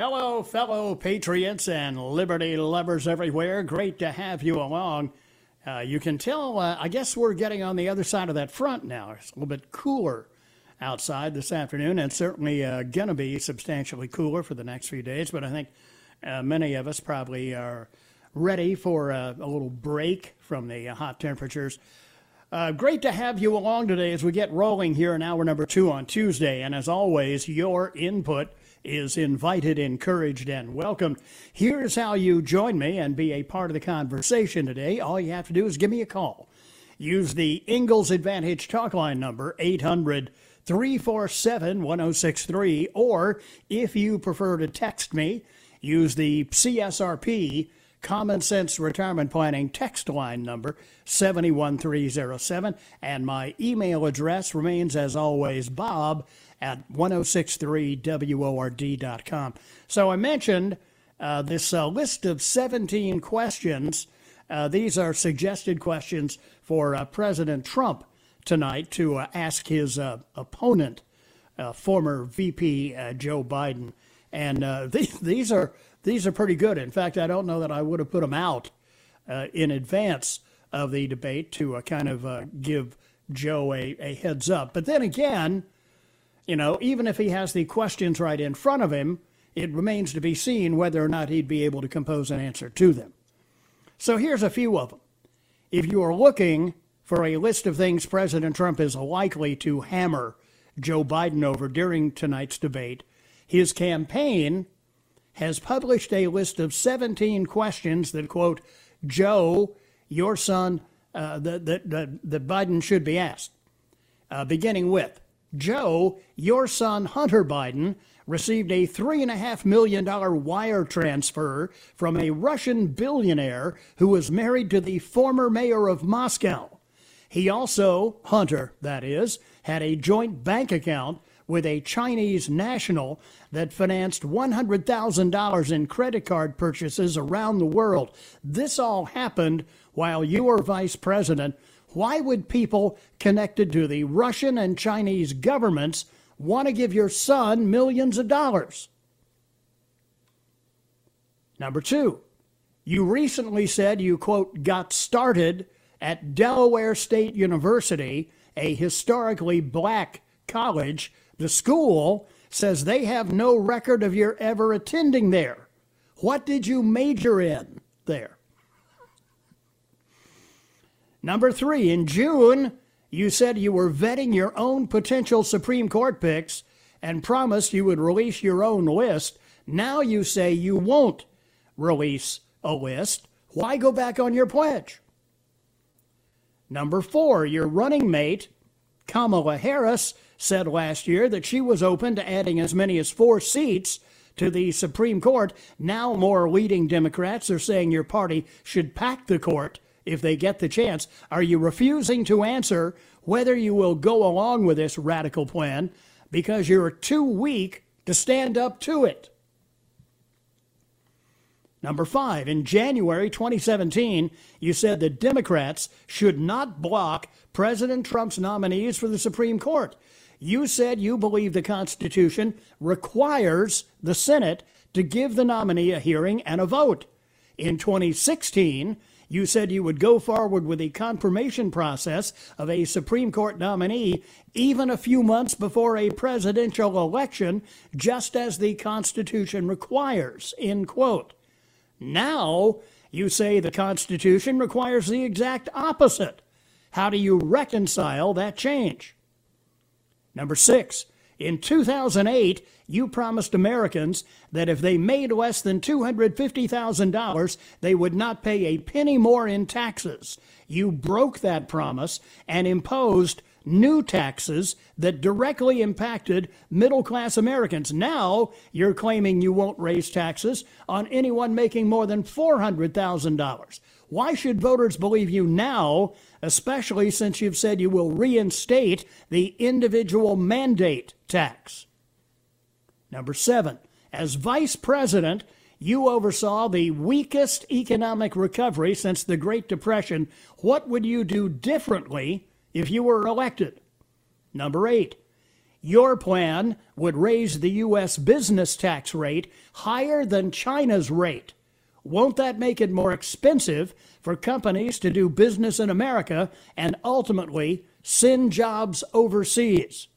Hello, fellow patriots and liberty lovers everywhere. Great to have you along. Uh, you can tell, uh, I guess we're getting on the other side of that front now. It's a little bit cooler outside this afternoon, and certainly uh, going to be substantially cooler for the next few days. But I think uh, many of us probably are ready for uh, a little break from the uh, hot temperatures. Uh, great to have you along today as we get rolling here in hour number two on Tuesday. And as always, your input is invited, encouraged, and welcomed. Here's how you join me and be a part of the conversation today. All you have to do is give me a call. Use the Ingalls Advantage talk line number, 800 347 1063, or if you prefer to text me, use the CSRP Common Sense Retirement Planning text line number 71307. And my email address remains, as always, bob at 1063word.com. So I mentioned uh, this uh, list of 17 questions. Uh, these are suggested questions for uh, President Trump tonight to uh, ask his uh, opponent, former VP Joe Biden. And uh, these, are these are pretty good. In fact, I don't know that I would have put them out in advance of the debate to kind of give Joe a, a heads up. But then again, you know, even if he has the questions right in front of him, it remains to be seen whether or not he'd be able to compose an answer to them. So here's a few of them. If you are looking for a list of things President Trump is likely to hammer Joe Biden over during tonight's debate, his campaign has published a list of 17 questions that, quote, Joe, your son, uh, that, that, that, Biden should be asked. Uh, beginning with, Joe, your son Hunter Biden received a $3.5 million wire transfer from a Russian billionaire who was married to the former mayor of Moscow. He also, Hunter, that is, had a joint bank account with a Chinese national that financed $100,000 in credit card purchases around the world. This all happened while you were vice president. Why would people connected to the Russian and Chinese governments want to give your son millions of dollars? Number two, you recently said you, quote, got started at Delaware State University, a historically black college. The school says they have no record of your ever attending there. What did you major in there? Number three, in June, you said you were vetting your own potential Supreme Court picks and promised you would release your own list. Now you say you won't release a list. Why go back on your pledge? Number four, your running mate, Kamala Harris, said last year that she was open to adding as many as four seats to the Supreme Court. Now, more leading Democrats are saying your party should pack the court if they get the chance. Are you refusing to answer whether you will go along with this radical plan because you're too weak to stand up to it? Number five, in January 2017, you said that Democrats should not block President Trump's nominees for the Supreme Court. You said you believe the Constitution requires the Senate to give the nominee a hearing and a vote. In 2016, You said you would go forward with the confirmation process of a Supreme Court nominee even a few months before a presidential election, just as the Constitution requires. End quote. Now, you say the Constitution requires the exact opposite. How do you reconcile that change? Number six, in 2008, you promised Americans that if they made less than $250,000, they would not pay a penny more in taxes. You broke that promise and imposed new taxes that directly impacted middle class Americans. Now you're claiming you won't raise taxes on anyone making more than $400,000. Why should voters believe you now, especially since you've said you will reinstate the individual mandate tax? Number seven, as vice president, you oversaw the weakest economic recovery since the Great Depression. What would you do differently if you were elected? Number eight, your plan would raise the U.S. business tax rate higher than China's rate. Won't that make it more expensive for companies to do business in America and ultimately send jobs overseas?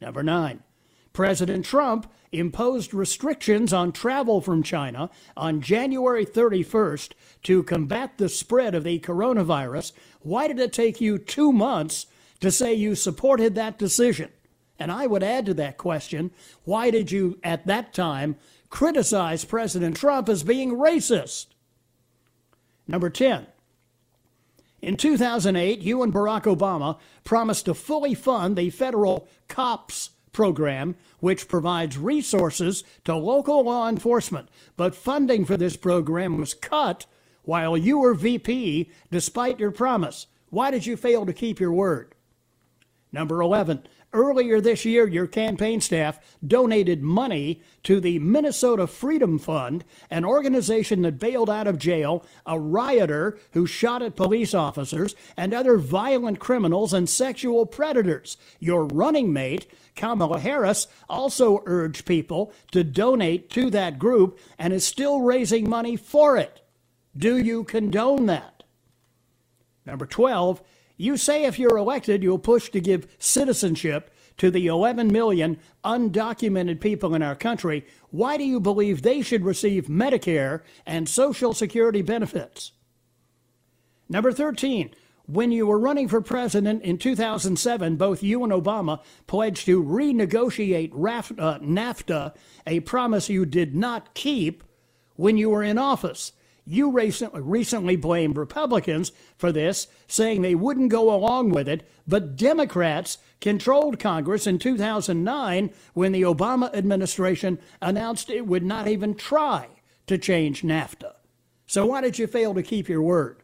Number nine, President Trump imposed restrictions on travel from China on January 31st to combat the spread of the coronavirus. Why did it take you two months to say you supported that decision? And I would add to that question why did you, at that time, criticize President Trump as being racist? Number 10. In 2008, you and Barack Obama promised to fully fund the federal COPS program, which provides resources to local law enforcement. But funding for this program was cut while you were VP, despite your promise. Why did you fail to keep your word? Number 11, Earlier this year, your campaign staff donated money to the Minnesota Freedom Fund, an organization that bailed out of jail a rioter who shot at police officers and other violent criminals and sexual predators. Your running mate, Kamala Harris, also urged people to donate to that group and is still raising money for it. Do you condone that? Number 12, you say if you're elected, you'll push to give citizenship to the 11 million undocumented people in our country. Why do you believe they should receive Medicare and Social Security benefits? Number 13, when you were running for president in 2007, both you and Obama pledged to renegotiate uh, NAFTA, a promise you did not keep when you were in office. You recently, recently blamed Republicans for this, saying they wouldn't go along with it, but Democrats controlled Congress in 2009 when the Obama administration announced it would not even try to change NAFTA. So why did you fail to keep your word?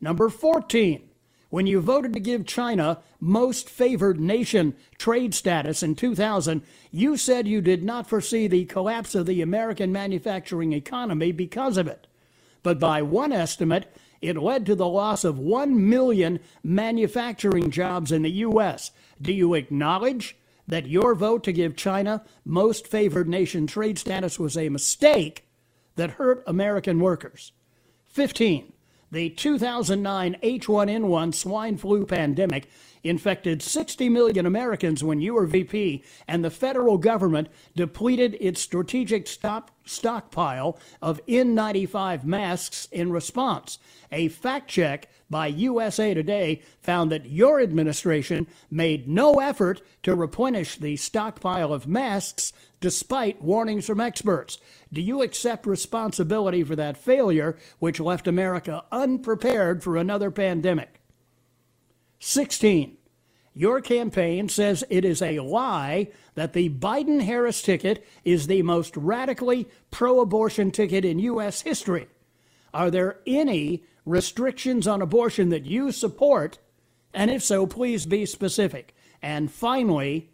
Number 14, when you voted to give China most favored nation trade status in 2000, you said you did not foresee the collapse of the American manufacturing economy because of it but by one estimate, it led to the loss of 1 million manufacturing jobs in the U.S. Do you acknowledge that your vote to give China most favored nation trade status was a mistake that hurt American workers? 15. The 2009 H1N1 swine flu pandemic infected 60 million Americans when you were VP, and the federal government depleted its strategic stop, stockpile of N95 masks in response. A fact check by USA Today found that your administration made no effort to replenish the stockpile of masks despite warnings from experts. Do you accept responsibility for that failure, which left America unprepared for another pandemic? 16. Your campaign says it is a lie that the Biden Harris ticket is the most radically pro abortion ticket in U.S. history. Are there any restrictions on abortion that you support? And if so, please be specific. And finally,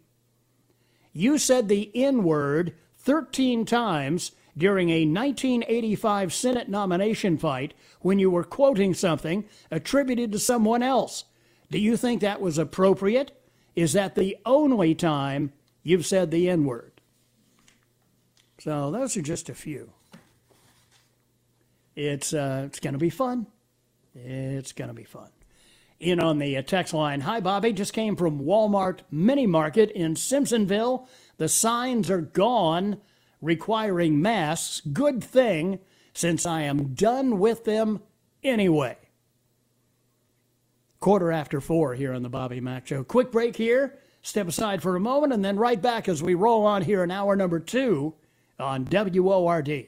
you said the N word 13 times during a 1985 Senate nomination fight when you were quoting something attributed to someone else. Do you think that was appropriate? Is that the only time you've said the N word? So those are just a few. It's, uh, it's going to be fun. It's going to be fun. In on the uh, text line, hi Bobby, just came from Walmart Mini Market in Simpsonville. The signs are gone requiring masks. Good thing, since I am done with them anyway. Quarter after four here on the Bobby Mack Show. Quick break here. Step aside for a moment and then right back as we roll on here in hour number two on WORD.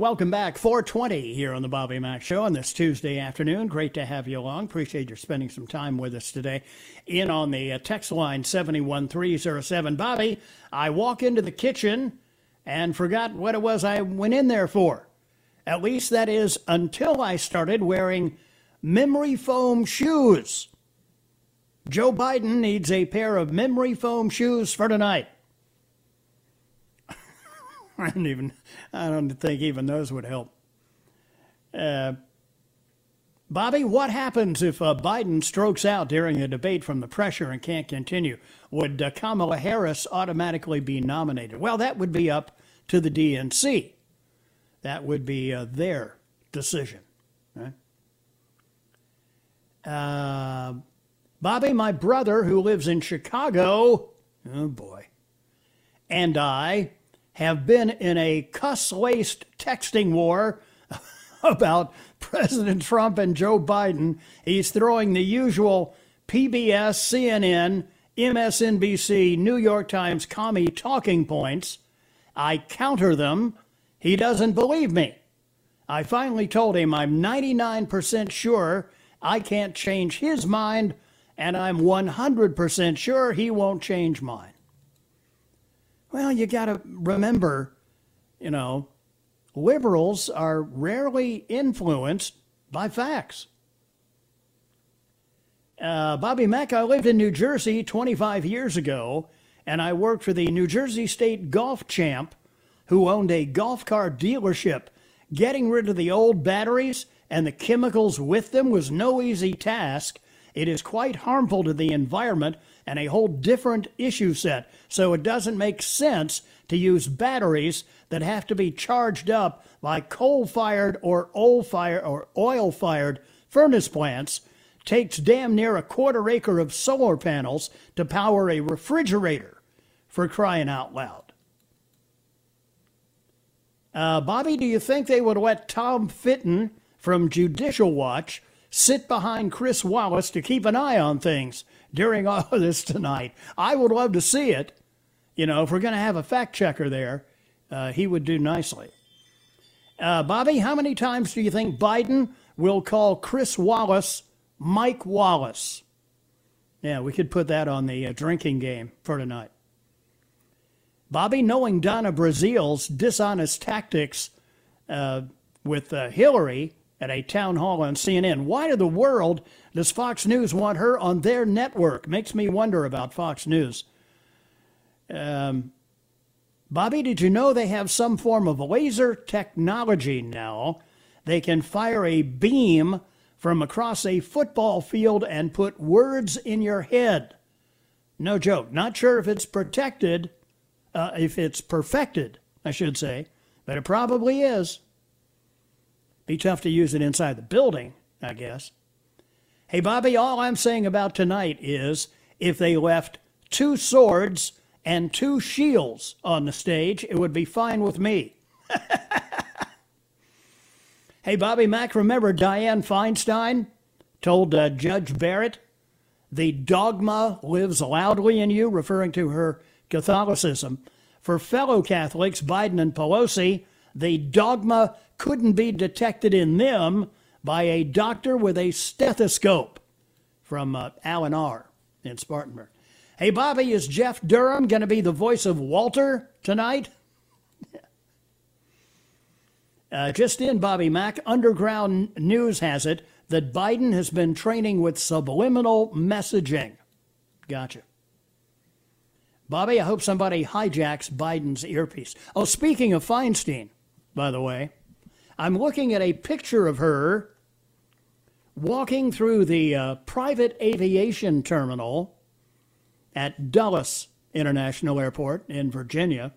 Welcome back. 420 here on the Bobby Mack Show on this Tuesday afternoon. Great to have you along. Appreciate you spending some time with us today. In on the uh, text line 71307. Bobby, I walk into the kitchen and forgot what it was I went in there for. At least that is until I started wearing memory foam shoes. Joe Biden needs a pair of memory foam shoes for tonight. I don't even. I don't think even those would help. Uh, Bobby, what happens if uh, Biden strokes out during a debate from the pressure and can't continue? Would uh, Kamala Harris automatically be nominated? Well, that would be up to the DNC. That would be uh, their decision. Right? Uh, Bobby, my brother who lives in Chicago, oh boy, and I have been in a cuss laced texting war about President Trump and Joe Biden. He's throwing the usual PBS, CNN, MSNBC, New York Times commie talking points. I counter them. He doesn't believe me. I finally told him I'm 99% sure I can't change his mind, and I'm 100% sure he won't change mine. Well, you got to remember, you know, liberals are rarely influenced by facts. Uh, Bobby Mack, I lived in New Jersey 25 years ago, and I worked for the New Jersey State Golf Champ, who owned a golf car dealership. Getting rid of the old batteries and the chemicals with them was no easy task. It is quite harmful to the environment and a whole different issue set. So it doesn't make sense to use batteries that have to be charged up by coal fired or oil fired or oil fired furnace plants. Takes damn near a quarter acre of solar panels to power a refrigerator for crying out loud. Uh, Bobby, do you think they would let Tom Fitton from Judicial Watch sit behind Chris Wallace to keep an eye on things during all of this tonight. I would love to see it. You know, if we're going to have a fact checker there, uh, he would do nicely. Uh, Bobby, how many times do you think Biden will call Chris Wallace Mike Wallace? Yeah, we could put that on the uh, drinking game for tonight. Bobby, knowing Donna Brazile's dishonest tactics uh, with uh, Hillary at a town hall on CNN, why in the world does Fox News want her on their network? Makes me wonder about Fox News. Um, Bobby, did you know they have some form of laser technology now? They can fire a beam from across a football field and put words in your head. No joke. Not sure if it's protected, uh, if it's perfected, I should say, but it probably is. Be tough to use it inside the building, I guess. Hey, Bobby, all I'm saying about tonight is if they left two swords and two shields on the stage, it would be fine with me. hey, Bobby Mack, remember Dianne Feinstein told uh, Judge Barrett, the dogma lives loudly in you, referring to her Catholicism. For fellow Catholics, Biden and Pelosi, the dogma couldn't be detected in them by a doctor with a stethoscope from uh, Alan R. in Spartanburg. Hey, Bobby, is Jeff Dunham going to be the voice of Walter tonight? uh, just in, Bobby Mack, Underground News has it that Biden has been training with subliminal messaging. Gotcha. Bobby, I hope somebody hijacks Biden's earpiece. Oh, speaking of Feinstein, by the way, I'm looking at a picture of her walking through the uh, private aviation terminal at Dulles International Airport in Virginia,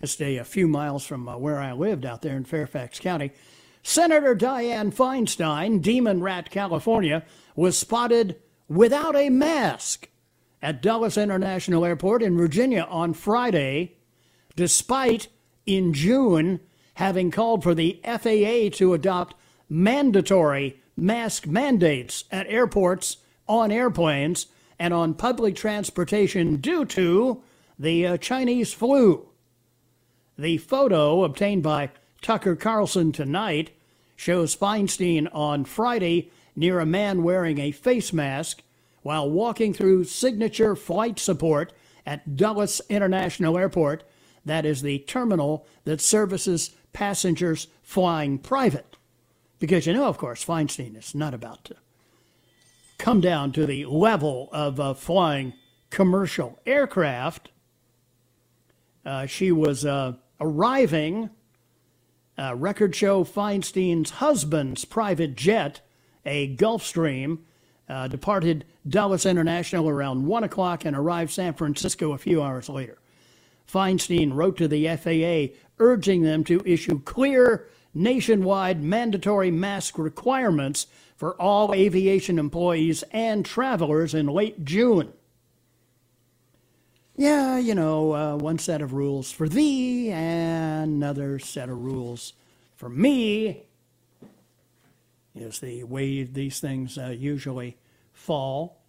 just a, a few miles from uh, where I lived out there in Fairfax County. Senator Dianne Feinstein, Demon Rat, California, was spotted without a mask at Dulles International Airport in Virginia on Friday, despite in June having called for the FAA to adopt mandatory mask mandates at airports, on airplanes, and on public transportation due to the uh, Chinese flu. The photo obtained by Tucker Carlson tonight shows Feinstein on Friday near a man wearing a face mask while walking through signature flight support at Dulles International Airport. That is the terminal that services passengers flying private. Because you know, of course, Feinstein is not about to come down to the level of uh, flying commercial aircraft. Uh, she was uh, arriving. Uh, record show Feinstein's husband's private jet, a Gulfstream, uh, departed Dulles International around 1 o'clock and arrived San Francisco a few hours later. Feinstein wrote to the FAA urging them to issue clear nationwide mandatory mask requirements for all aviation employees and travelers in late June. Yeah, you know, uh, one set of rules for thee and another set of rules for me is the way these things uh, usually fall.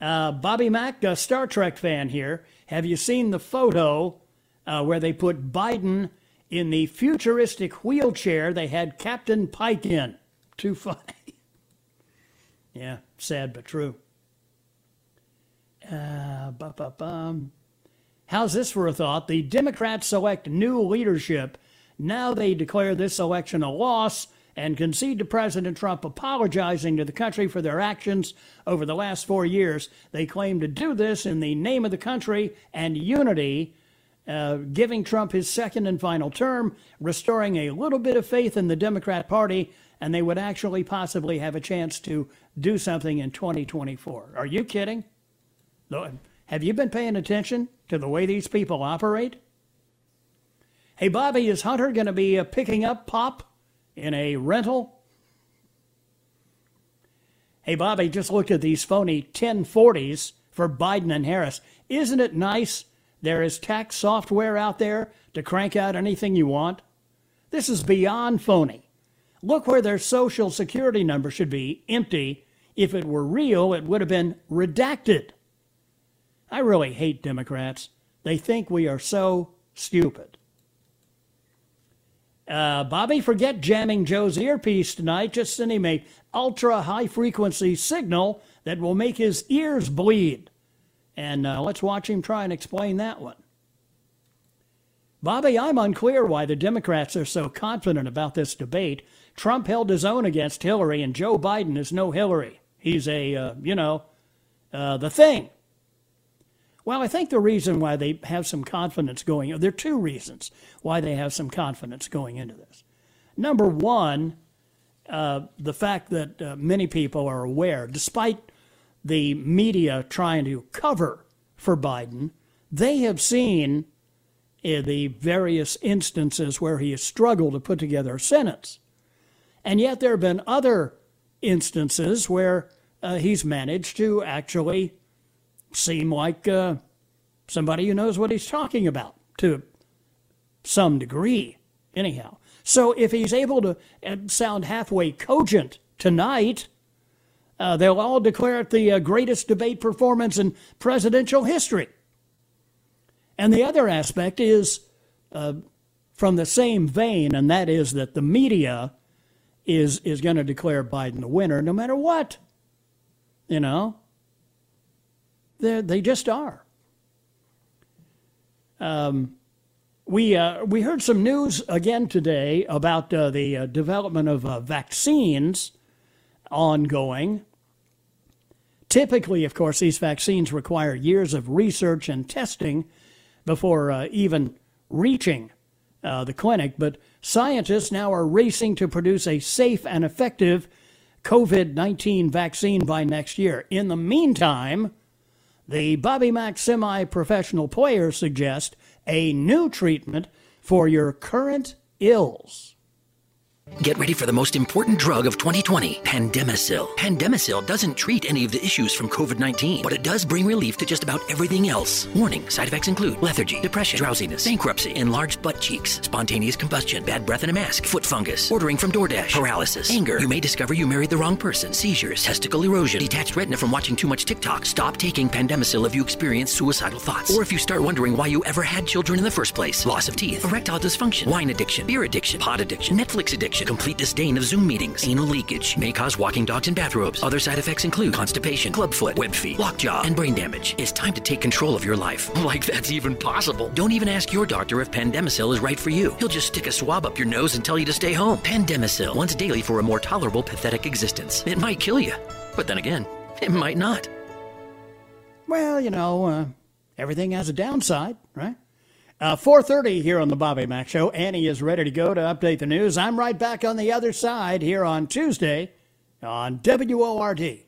Uh, Bobby Mack, a Star Trek fan here. Have you seen the photo uh, where they put Biden in the futuristic wheelchair they had Captain Pike in? Too funny. yeah, sad but true. Uh, How's this for a thought? The Democrats select new leadership. Now they declare this election a loss and concede to President Trump apologizing to the country for their actions over the last four years. They claim to do this in the name of the country and unity, uh, giving Trump his second and final term, restoring a little bit of faith in the Democrat Party and they would actually possibly have a chance to do something in 2024. Are you kidding? Have you been paying attention to the way these people operate? Hey, Bobby, is Hunter going to be uh, picking up Pop in a rental? Hey, Bobby, just look at these phony 1040s for Biden and Harris. Isn't it nice there is tax software out there to crank out anything you want? This is beyond phony. Look where their social security number should be empty. If it were real, it would have been redacted. I really hate Democrats. They think we are so stupid. Uh, Bobby, forget jamming Joe's earpiece tonight. Just send him a ultra high frequency signal that will make his ears bleed. And uh, let's watch him try and explain that one. Bobby, I'm unclear why the Democrats are so confident about this debate. Trump held his own against Hillary, and Joe Biden is no Hillary. He's a, uh, you know, uh, the thing. Well, I think the reason why they have some confidence going, there are two reasons why they have some confidence going into this. Number one, uh, the fact that uh, many people are aware, despite the media trying to cover for Biden, they have seen in the various instances where he has struggled to put together a sentence. And yet there have been other instances where uh, he's managed to actually seem like uh, somebody who knows what he's talking about to some degree, anyhow. So if he's able to uh, sound halfway cogent tonight, uh, they'll all declare it the uh, greatest debate performance in presidential history. And the other aspect is uh, from the same vein, and that is that the media is is going to declare Biden the winner no matter what. You know, they they just are. Um, we uh, we heard some news again today about uh, the uh, development of uh, vaccines ongoing. Typically, of course, these vaccines require years of research and testing before uh, even reaching uh, the clinic, but scientists now are racing to produce a safe and effective COVID 19 vaccine by next year. In the meantime, the Bobby Mack semi professional players suggest a new treatment for your current ills. Get ready for the most important drug of 2020, Pandemicil. Pandemicil doesn't treat any of the issues from COVID 19, but it does bring relief to just about everything else. Warning side effects include lethargy, depression, drowsiness, bankruptcy, enlarged butt cheeks, spontaneous combustion, bad breath in a mask, foot fungus, ordering from DoorDash, paralysis, anger. You may discover you married the wrong person, seizures, testicle erosion, detached retina from watching too much TikTok. Stop taking Pandemicil if you experience suicidal thoughts, or if you start wondering why you ever had children in the first place. Loss of teeth, erectile dysfunction, wine addiction, beer addiction, pot addiction, Netflix addiction complete disdain of Zoom meetings, anal leakage, may cause walking dogs in bathrobes. Other side effects include constipation, clubfoot, web feet, lockjaw, and brain damage. It's time to take control of your life. Like that's even possible. Don't even ask your doctor if Pandemicil is right for you. He'll just stick a swab up your nose and tell you to stay home. Pandemicil, once daily for a more tolerable, pathetic existence. It might kill you, but then again, it might not. Well, you know, uh, everything has a downside, right? Uh, 4.30 here on the Bobby Mack Show. Annie is ready to go to update the news. I'm right back on the other side here on Tuesday on WORD.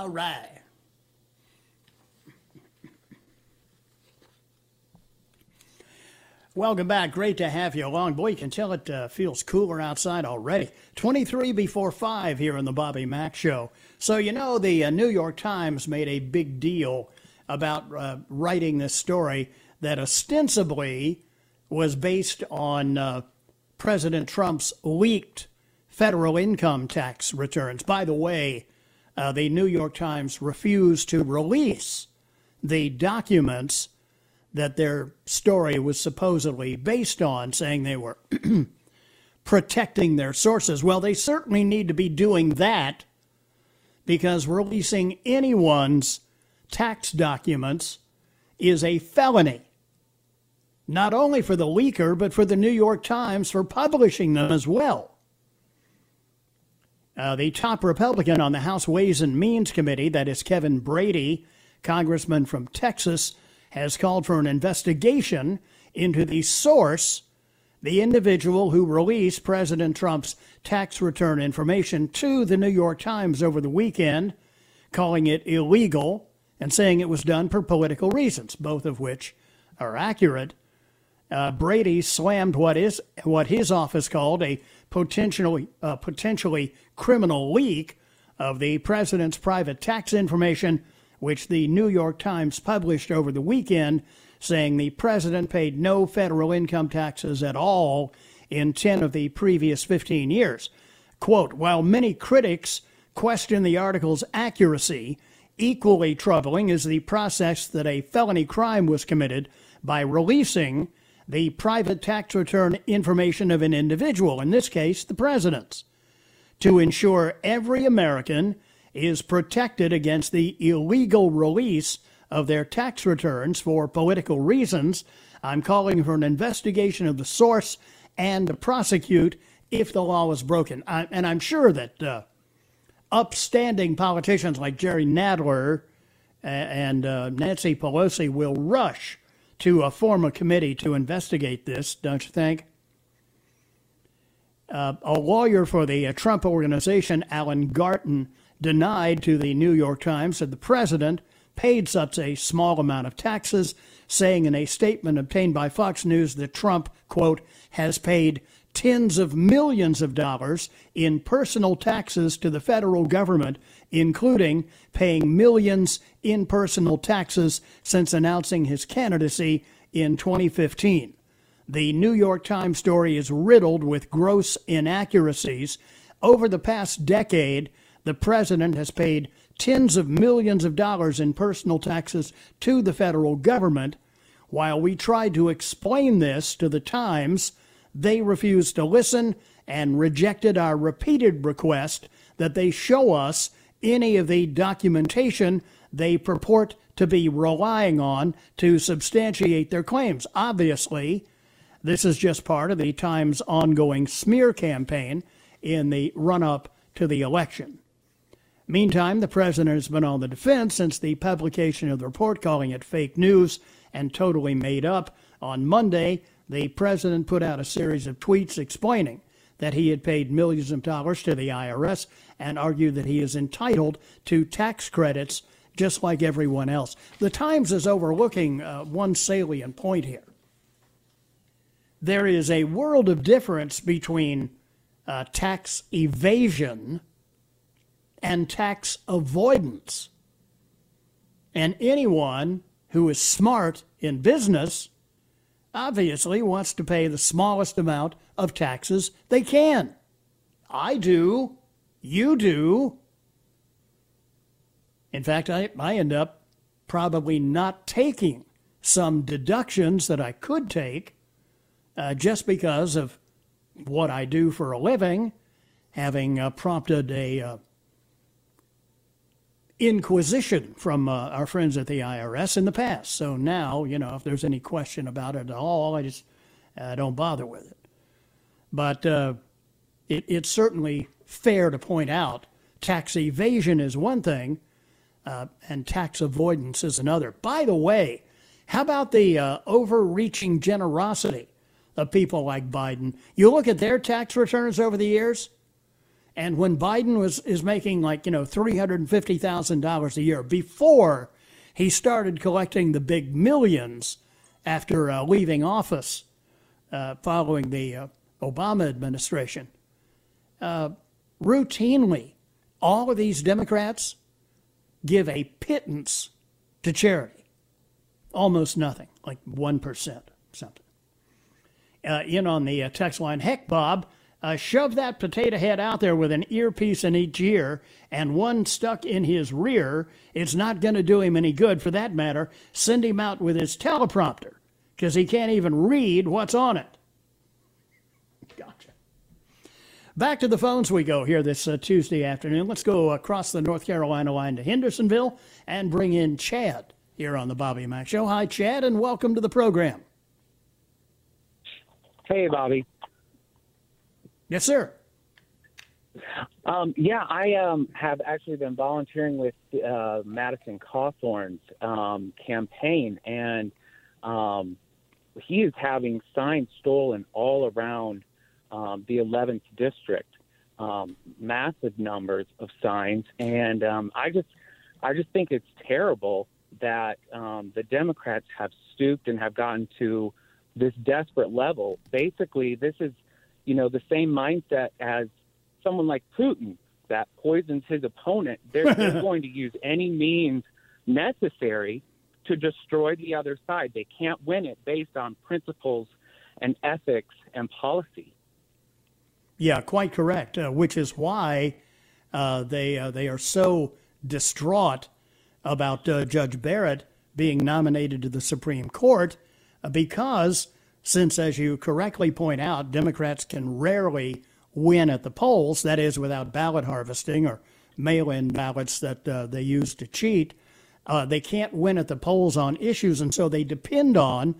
All right. Welcome back. Great to have you along. Boy, you can tell it uh, feels cooler outside already. 23 before 5 here on the Bobby Mack Show. So, you know, the uh, New York Times made a big deal about uh, writing this story that ostensibly was based on uh, President Trump's leaked federal income tax returns. By the way, uh, the New York Times refused to release the documents that their story was supposedly based on, saying they were protecting their sources. Well, they certainly need to be doing that because releasing anyone's tax documents is a felony. Not only for the leaker, but for the New York Times for publishing them as well. Uh, the top Republican on the House Ways and Means Committee, that is Kevin Brady, congressman from Texas, has called for an investigation into the source, the individual who released President Trump's tax return information to the New York Times over the weekend, calling it illegal and saying it was done for political reasons, both of which are accurate. Uh, Brady slammed what is what his office called a potentially uh, potentially criminal leak of the president's private tax information which the New York Times published over the weekend, saying the president paid no federal income taxes at all in 10 of the previous 15 years. Quote, while many critics question the article's accuracy, equally troubling is the process that a felony crime was committed by releasing the private tax return information of an individual, in this case, the president's, to ensure every American is protected against the illegal release of their tax returns for political reasons. I'm calling for an investigation of the source and to prosecute if the law was broken. I, and I'm sure that uh, upstanding politicians like Jerry Nadler and uh, Nancy Pelosi will rush to form a committee to investigate this, don't you think? Uh, a lawyer for the uh, Trump organization, Alan Garten, denied to the New York Times that the president paid such a small amount of taxes, saying in a statement obtained by Fox News that Trump, quote, has paid tens of millions of dollars in personal taxes to the federal government, including paying millions in personal taxes since announcing his candidacy in 2015. The New York Times story is riddled with gross inaccuracies. Over the past decade, the president has paid tens of millions of dollars in personal taxes to the federal government. While we tried to explain this to the Times, they refused to listen and rejected our repeated request that they show us any of the documentation they purport to be relying on to substantiate their claims. Obviously, this is just part of the Times' ongoing smear campaign in the run up to the election. Meantime, the president has been on the defense since the publication of the report calling it fake news and totally made up. On Monday, the president put out a series of tweets explaining that he had paid millions of dollars to the IRS and argue that he is entitled to tax credits just like everyone else. The Times is overlooking uh, one salient point here. There is a world of difference between uh, tax evasion and tax avoidance. And anyone who is smart in business obviously wants to pay the smallest amount of taxes they can. I do. You do. In fact, I, I end up probably not taking some deductions that I could take uh, just because of what I do for a living, having uh, prompted a uh, inquisition from uh, our friends at the IRS in the past. So now, you know, if there's any question about it at all, I just uh, don't bother with it. But uh, it, it's certainly fair to point out tax evasion is one thing uh, and tax avoidance is another. By the way, how about the uh, overreaching generosity of people like Biden? You look at their tax returns over the years and when Biden was is making like you know three hundred and fifty thousand dollars a year before he started collecting the big millions after uh, leaving office uh, following the uh, Obama administration. Routinely, all of these Democrats give a pittance to charity. Almost nothing, like 1%, something. Uh, in on the uh, text line, heck, Bob, uh, shove that potato head out there with an earpiece in each ear and one stuck in his rear. It's not going to do him any good for that matter. Send him out with his teleprompter because he can't even read what's on it. Gotcha. Back to the phones we go here this uh, Tuesday afternoon. Let's go across the North Carolina line to Hendersonville and bring in Chad here on the Bobby Mack Show. Hi, Chad, and welcome to the program. Hey, Bobby. Yes, sir. Um, yeah, I um, have actually been volunteering with uh, Madison Cawthorn's um, campaign, and um, he is having signs stolen all around um, the 11th district. Um, massive numbers of signs, and I just, I just think it's terrible that um, the Democrats have stooped and have gotten to this desperate level. Basically, this is, you know, the same mindset as someone like Putin that poisons his opponent. They're, they're going to use any means necessary to destroy the other side. They can't win it based on principles and ethics and policy. Yeah, quite correct. Uh, which is why uh, they uh, they are so distraught about uh, Judge Barrett being nominated to the Supreme Court because since, as you correctly point out, Democrats can rarely win at the polls, that is, without ballot harvesting or mail in ballots that uh, they use to cheat, uh, they can't win at the polls on issues, and so they depend on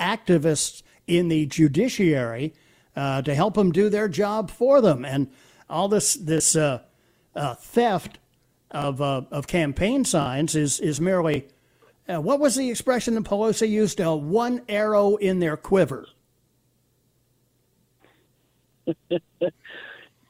activists in the judiciary uh, to help them do their job for them. And all this this uh, uh, theft of uh, of campaign signs is is merely uh, what was the expression that Pelosi used? Uh, one arrow in their quiver.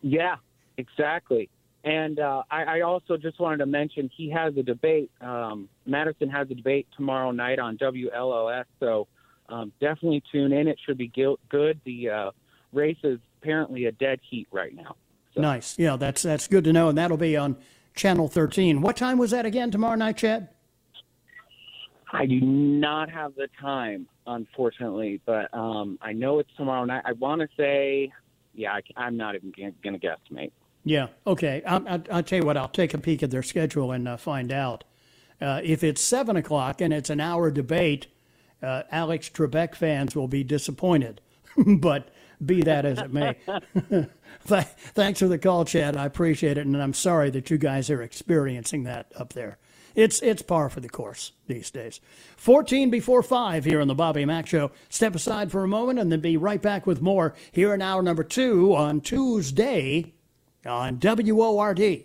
yeah, exactly. And I, I, also just wanted to mention he has a debate. Um, Madison has a debate tomorrow night on WLOS, so um, definitely tune in. It should be good. The race is apparently a dead heat right now. So. Nice. Yeah, that's that's good to know, and that'll be on Channel 13. What time was that again tomorrow night, Chad? I do not have the time, unfortunately, but um, I know it's tomorrow night. I want to say, yeah, I, am not even going to guesstimate. Yeah, okay. I, I, I'll tell you what, I'll take a peek at their schedule and uh, find out. Uh, if it's 7 o'clock and it's an hour debate, uh, Alex Trebek fans will be disappointed. but be that as it may. Thanks for the call, Chad. I appreciate it, and I'm sorry that you guys are experiencing that up there it's it's par for the course these days. 14 before 5 here on the Bobby Mack Show. Step aside for a moment and then be right back with more here in hour number two on Tuesday on WORD.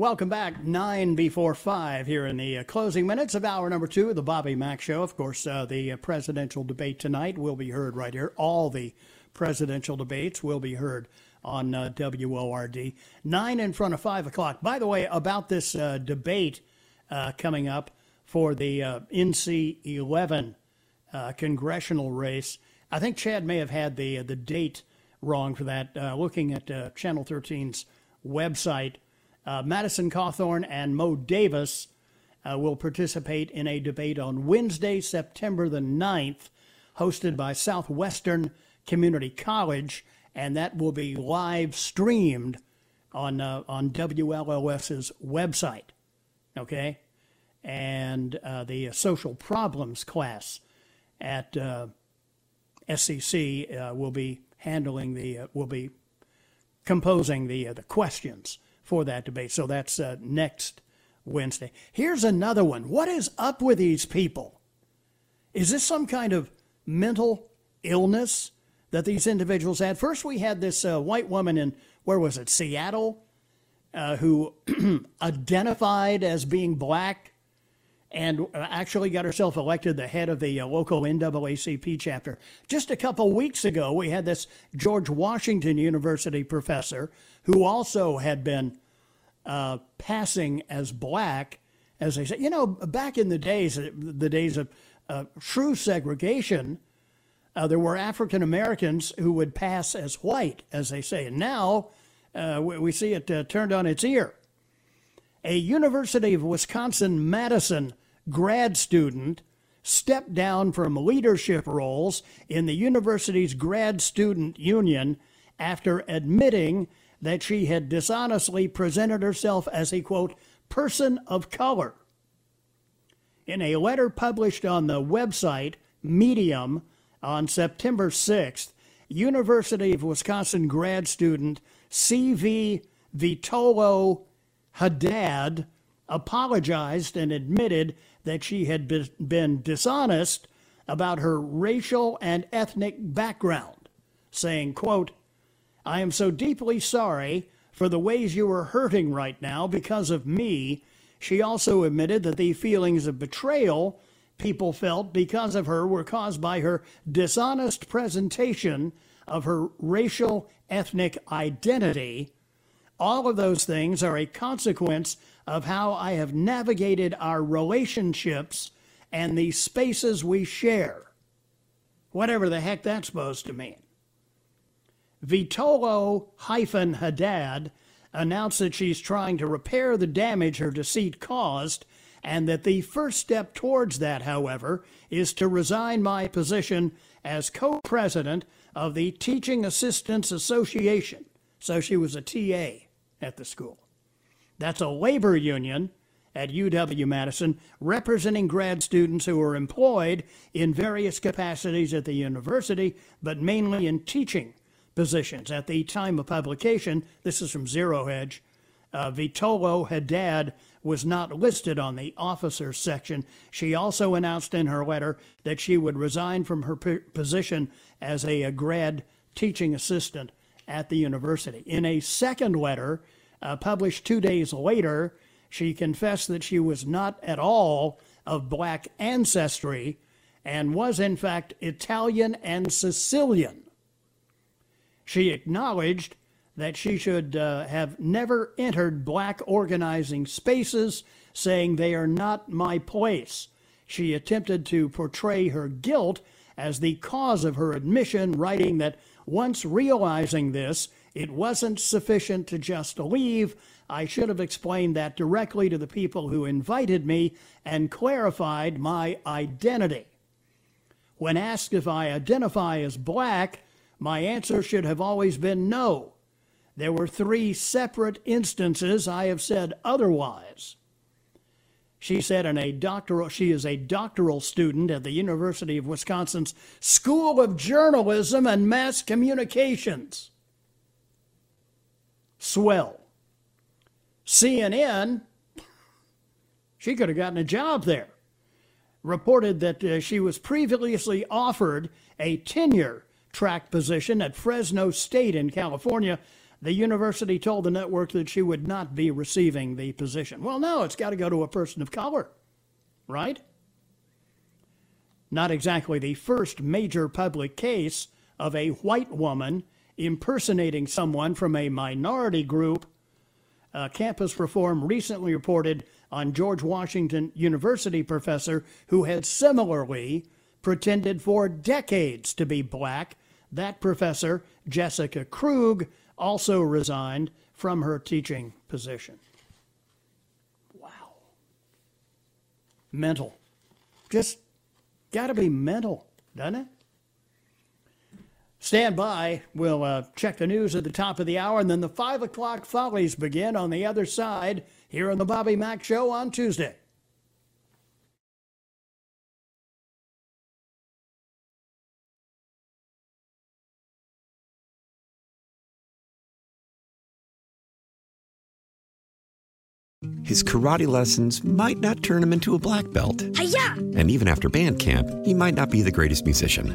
Welcome back. Nine before five here in the uh, closing minutes of hour number two of the Bobby Mack Show. Of course, uh, the uh, presidential debate tonight will be heard right here. All the presidential debates will be heard on uh, WORD. Nine in front of five o'clock. By the way, about this uh, debate uh, coming up for the NC 11 congressional race, I think Chad may have had the the date wrong for that. looking at Channel 13's website. Uh, Madison Cawthorn and Moe Davis uh, will participate in a debate on Wednesday, September the 9th, hosted by Southwestern Community College and that will be live streamed on uh, on WLOS's website. Okay, and uh, the social problems class at uh, uh, will be handling the uh, will be composing the uh, the questions for that debate. So that's next Wednesday. Here's another one. What is up with these people? Is this some kind of mental illness that these individuals had? First, we had this uh, white woman in, where was it, Seattle, uh, who identified as being black and actually got herself elected the head of the uh, local NAACP chapter. Just a couple weeks ago, we had this George Washington University professor who also had been uh, passing as black, as they say. You know, back in the days, the days of uh, true segregation, uh, there were African Americans who would pass as white, as they say. And now uh, we, see it uh, turned on its ear. A University of Wisconsin Madison grad student stepped down from leadership roles in the university's grad student union after admitting that she had dishonestly presented herself as a quote person of color. In a letter published on the website Medium on September 6th, University of Wisconsin grad student C.V. Vitolo Haddad apologized and admitted that she had been dishonest about her racial and ethnic background, saying, quote, I am so deeply sorry for the ways you are hurting right now because of me. She also admitted that the feelings of betrayal people felt because of her were caused by her dishonest presentation of her racial ethnic identity. All of those things are a consequence of how I have navigated our relationships and the spaces we share. Whatever the heck that's supposed to mean. Vitolo hyphen Haddad announced that she's trying to repair the damage her deceit caused, and that the first step towards that, however, is to resign my position as co president of the Teaching Assistants Association. So she was a TA at the school. That's a labor union at UW Madison representing grad students who are employed in various capacities at the university, but mainly in teaching positions. At the time of publication, this is from Zero Hedge, uh, Vitolo Haddad was not listed on the officers section. She also announced in her letter that she would resign from her p- position as a, a, grad teaching assistant at the university. In a second letter uh, published two days later, she confessed that she was not at all of black ancestry and was, in fact, Italian and Sicilian. She acknowledged that she should uh, have never entered black organizing spaces, saying they are not my place. She attempted to portray her guilt as the cause of her admission, writing that once realizing this, it wasn't sufficient to just leave. I should have explained that directly to the people who invited me and clarified my identity. When asked if I identify as black, my answer should have always been no. There were three separate instances I have said otherwise. She said in a doctoral she is a doctoral student at the University of Wisconsin's School of Journalism and Mass Communications. Swell. CNN she could have gotten a job there. Reported that uh, she was previously offered a tenure track position at Fresno State in California, the university told the network that she would not be receiving the position. Well, no, it's got to go to a person of color, right? Not exactly the first major public case of a white woman impersonating someone from a minority group. Uh, Campus Reform recently reported on George Washington University professor who had similarly pretended for decades to be black that professor, Jessica Krug, also resigned from her teaching position. Wow. Mental. Just got to be mental, doesn't it? Stand by. We'll uh, check the news at the top of the hour, and then the 5 o'clock follies begin on the other side here on the Bobby Mack Show on Tuesday. His karate lessons might not turn him into a black belt. Hi-ya! And even after band camp, he might not be the greatest musician.